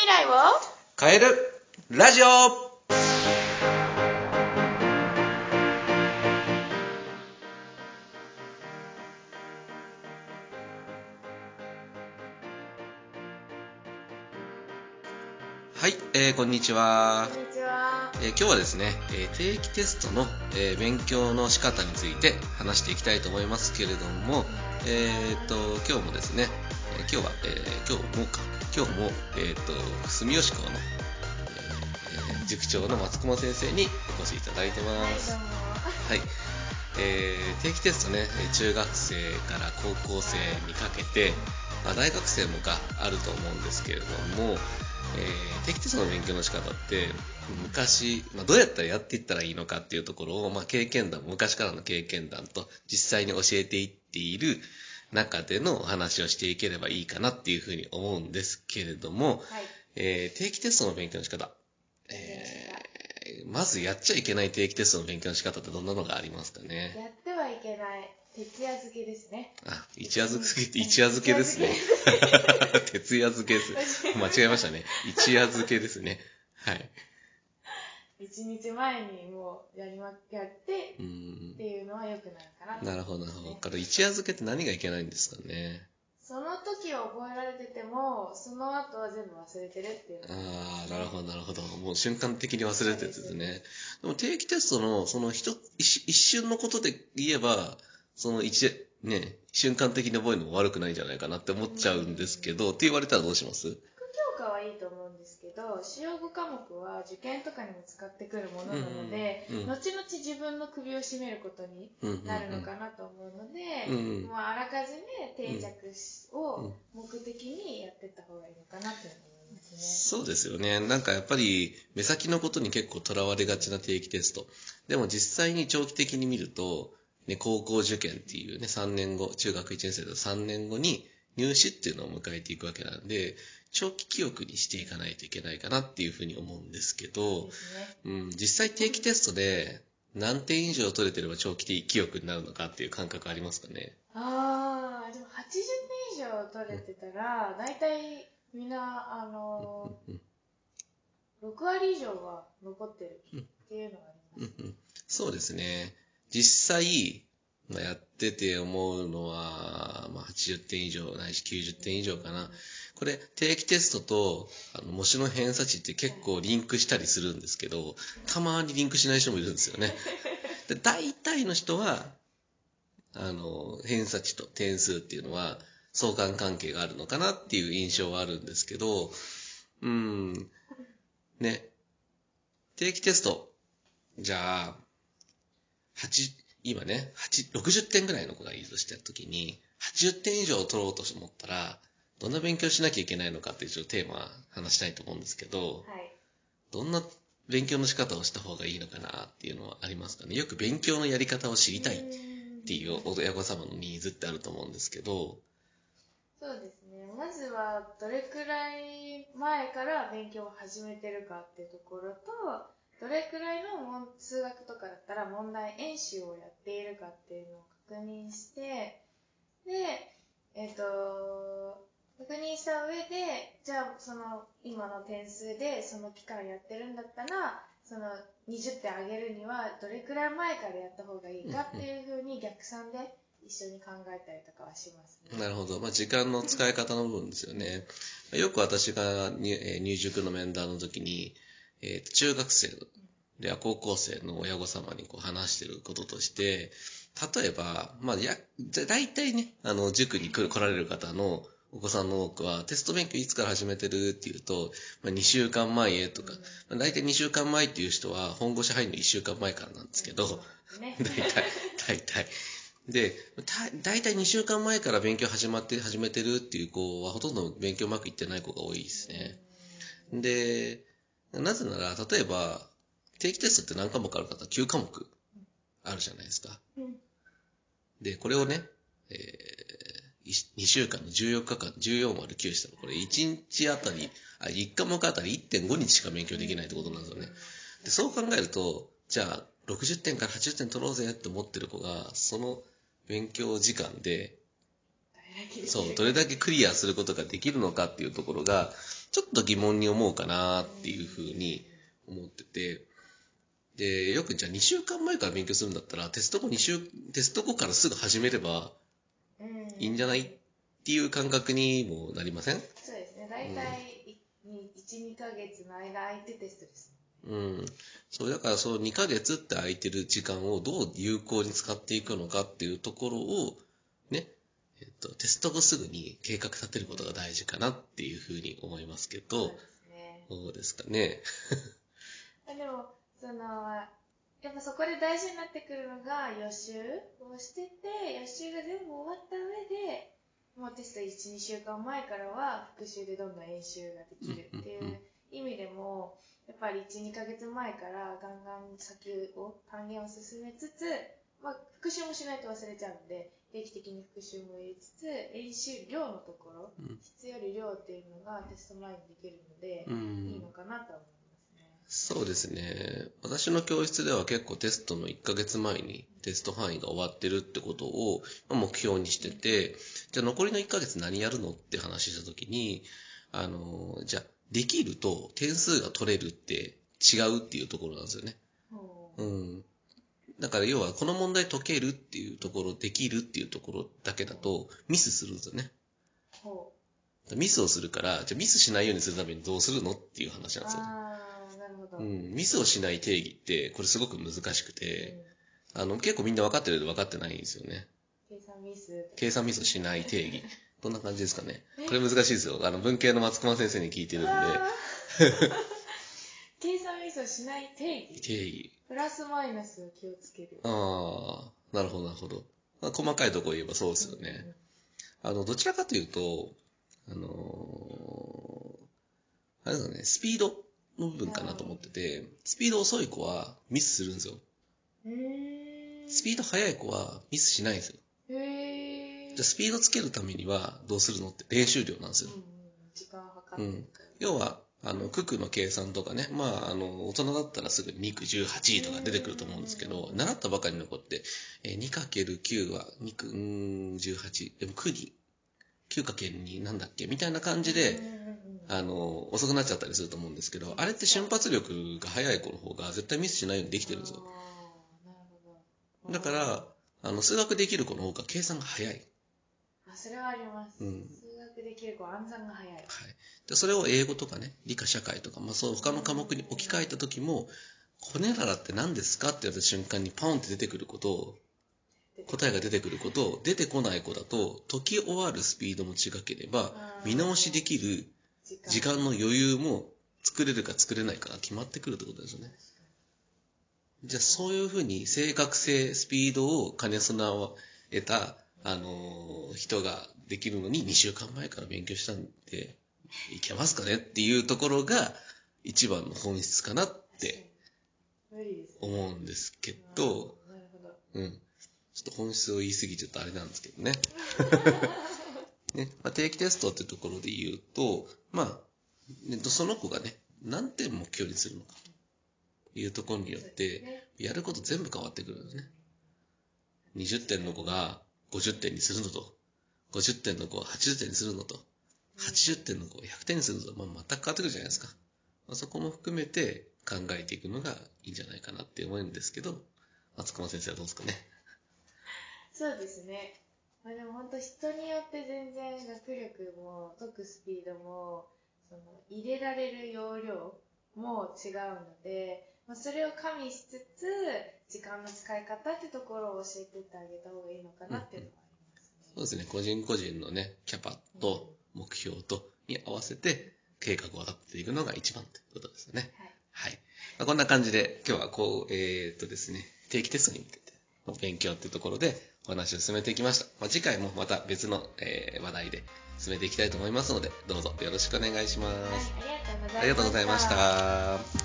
未来を変えるラジオはい、えー、こんにちはこん。にちは。えー今日はですね、えー定期テストの、えー勉強の仕方について話していきたいと思いますけれども、えー、と今日もですね、えー今日は、えー今日もか今日も、えー、と住吉校の、えー塾長の松駒先生にお越しいただいてまはい、す。はい、えー定期テストねえー中学生から高校生にかけて、まあ、大学生もがあると思うんですけれども、えー定期テストの勉強の仕方って昔、まあ、どうやったらやっていったらいいのかっていうところを、まあ、経験談昔からの経験談と実際に教えていっている中でのお話をしていければいいかなっていうふうに思うんですけれども、はい。えー定期テストの勉強の仕方、えーまずやっちゃいけない定期テストの勉強の仕方ってどんなのがありますかね？やってはいけない徹夜漬けですね。あ、一夜漬けって一夜漬けですね。徹夜漬けです。間違えましたね。一夜漬けですね。はい。一日前にもうやりま、やってうっていうのは良くなるかなと。なるほど、なるほど。から一夜漬けって何がいけないんですかね。その時は覚えられてても、その後は全部忘れてるっていうのがああ、なるほど、なるほど。もう瞬間的に忘れてるんですね。でも定期テストの、その一、一一瞬のことで言えば、その一、ね、瞬間的に覚えるのも悪くないんじゃないかなって思っちゃうんですけど、って言われたらどうします？副教科はいいと思うんけど、主要5科目は受験とかにも使ってくるものなので、うんうん後々自分の首を絞めることに。なるのかなと思うので、うんうんもうあらかじめ定着しを目的にやってった方がいいのかなって思いますね。そうですよね。なんかやっぱり目先のことに結構とらわれがちな定期テスト。でも実際に長期的に見ると、ね、高校受験っていうね、3年後、中学1年生だと3年後に入試っていうのを迎えていくわけなんで、長期記憶にしていかないといけないかなっていうふうに思うんですけど。うん、実際定期テストで何点以上取れてれば長期記憶になるのかっていう感覚ありますかね？あー、でも80点以上取れてたら、大体みんな、あのうん6割以上は残ってるっていうのがあります。うんうんそうですね。実際、まあ、やってて思うのは、まあ、80点以上ないし90点以上かな。これ、定期テストと、あの、模試の偏差値って結構リンクしたりするんですけど、たまにリンクしない人もいるんですよね。で、大体の人は、あの、偏差値と点数っていうのは相関関係があるのかなっていう印象はあるんですけど、うん、ね、定期テスト、じゃあ、8、今ね、8、60点ぐらいの子がいるとしたときに、80点以上取ろうと思ったら、どんな勉強しなきゃいけないのかっていうテーマ話したいと思うんですけど、はい。どんな勉強の仕方をした方がいいのかなっていうのはありますかね？よく勉強のやり方を知りたいっっていう親御様のニーズってあると思うんですけど、そうですね。まずは、どれくらい前から勉強を始めてるかっていうところと、どれくらいの数学とかだったら問題演習をやっているかっていうのを確認して、で、えっ、と、確認した上で、じゃあその今の点数でその期間やってるんだったら、その20点上げるにはどれくらい前からやった方がいいかっていうふうに逆算で一緒に考えたりとかはしますね。なるほど。まあ、時間の使い方の部分ですよね。よく私が入塾の面談の時に、えー中学生や高校生の親御様にこう話してることとして、例えば、まあ、や、じゃ大体ね、あの、塾に来る来られる方のお子さんの多くは、テスト勉強いつから始めてるっていうと、まあ、2週間前へとか、まあ、大体2週間前っていう人は、本腰入るの1週間前からなんですけど、ね。大体、大体。で、た大体2週間前から勉強始まって、始めてるっていう子は、ほとんど勉強うまくいってない子が多いですね。で、なぜなら、例えば、定期テストって何科目あるかって9科目あるじゃないですか。うんで、これをね、えー、2週間の14日間、14割9したら、これ1日あたり、あ、1科目あたり1.5日しか勉強できないってことなんですよね。で、そう考えると、じゃあ、60点から80点取ろうぜって思ってる子が、その勉強時間で、そう、どれだけクリアすることができるのかっていうところが、ちょっと疑問に思うかなっていうふうに思ってて、で、よくじゃあ2週間前から勉強するんだったら、テスト後2週、テスト後からすぐ始めればいいんじゃないっていう感覚にもなりません？そうですね。大体、1、2ヶ月の間空いてテストです。うん。そう、だからその2ヶ月って空いてる時間をどう有効に使っていくのかっていうところを、ね、と、テスト後すぐに計画立てることが大事かなっていうふうに思いますけど、そうですね。どうですかね？あ でも、その、やっぱそこで大事になってくるのが予習をしてて、予習が全部終わった上で、もうテスト1、2週間前からは復習でどんどん演習ができるっていう意味でも、やっぱり1、2ヶ月前からガンガン先を、単元を進めつつ、もしないと忘れちゃうので、定期的に復習も入れつつ、演習量のところ、うん質より量っていうのがテスト前にできるので、うんいいのかなとは思いますね。そうですね。私の教室では結構テストの1ヶ月前にテスト範囲が終わってるってことをまあ目標にしてて、じゃあ残りの1ヶ月何やるのって話したときに、あの、じゃあできると点数が取れるって違うっていうところなんですよね。うん。だから要はこの問題解けるっていうところ、できるっていうところだけだとミスするんですよね。ほミスをするから、じゃあミスしないようにするためにどうするのっていう話う。なんですよね。ああ、なるほど。ううんん、ミスをしない定義って、これすごく難しくて、あの、結構みんな分かってるけど分かってないんですよね。計算ミス。計算ミスしない定義。どんな感じですかね。これ難しいですよ。あの、文系の松隈先生に聞いてるんで、計算ミスをしない定義。定義。プラスマイナスを気をつける。ああ、なるほど、なるほど。まあ、細かいところ言えばそうですよね。あの、どちらかというと、あのーあれですかね、スピードの部分かなと思ってて、スピード遅い子はミスするんですよ。スピード速い子はミスしないんですよ。じゃあスピードつけるためにはどうするのって練習量なんですようん。うん。時間を計るから。要は、あの、九九の計算とかね、まあ、あの、大人だったらすぐ2区18とか出てくると思うんですけど、習ったばかりの子って、えー 2×9 は2区、うーん、18。でも9に、9×2 なんだっけ？みたいな感じであの、遅くなっちゃったりすると思うんですけど、あれって瞬発力が速い子の方が絶対ミスしないようにできてるんですよ。だから、あの、数学できる子の方が計算が速い。あ、それはあります。うん数学できる子は暗算が早い。はい。で、それを英語とかね、理科社会とか、まあそう他の科目に置き換えた時も、こねららって何ですかって言われた瞬間にポンって出てくることを、答えが出てくることを、出てこない子だと、解き終わるスピードも違ければ、見直しできる時間の余裕も作れるか作れないかが決まってくるってことですよね。じゃあそういうふうに正確性、スピードを兼ね備えた、あのー人ができるのに2週間前から勉強したんで、いけますかねっていうところが一番の本質かなって。思うんですけど。うん。ちょっと本質を言い過ぎちゃうとあれなんですけどね。ね、まあ、定期テストってところで言うと、まあ、ねその子がね、何点目標にするのかというところによって、ねやること全部変わってくるんですね。20点の子が50点にするのと、50点の子を80点にするのと、80点の子を100点にするのと、まあ、全く変わってくるじゃないですか。まあ、そこも含めて考えていくのがいいんじゃないかなって思うんですけど、松隈先生はどうですかね？そうですね。まあでも本当人によって全然学力も解くスピードもその入れられる容量も違うので、まあ、それを加味しつつ時間の使い方ってところを教えてってあげた方がいいのかなっていうのは。そうですね、個人個人のね、キャパと目標とに合わせて計画を立てていくのが一番ってことですよね。はい。はい。まあ、こんな感じで今日はこう、えー、っとですね、定期テストに向けての勉強っていうところでお話を進めていきました。まあ、次回もまた別の、えー話題で進めていきたいと思いますので、どうぞよろしくお願いします。はい、ありがとうございました。ありがとうございました。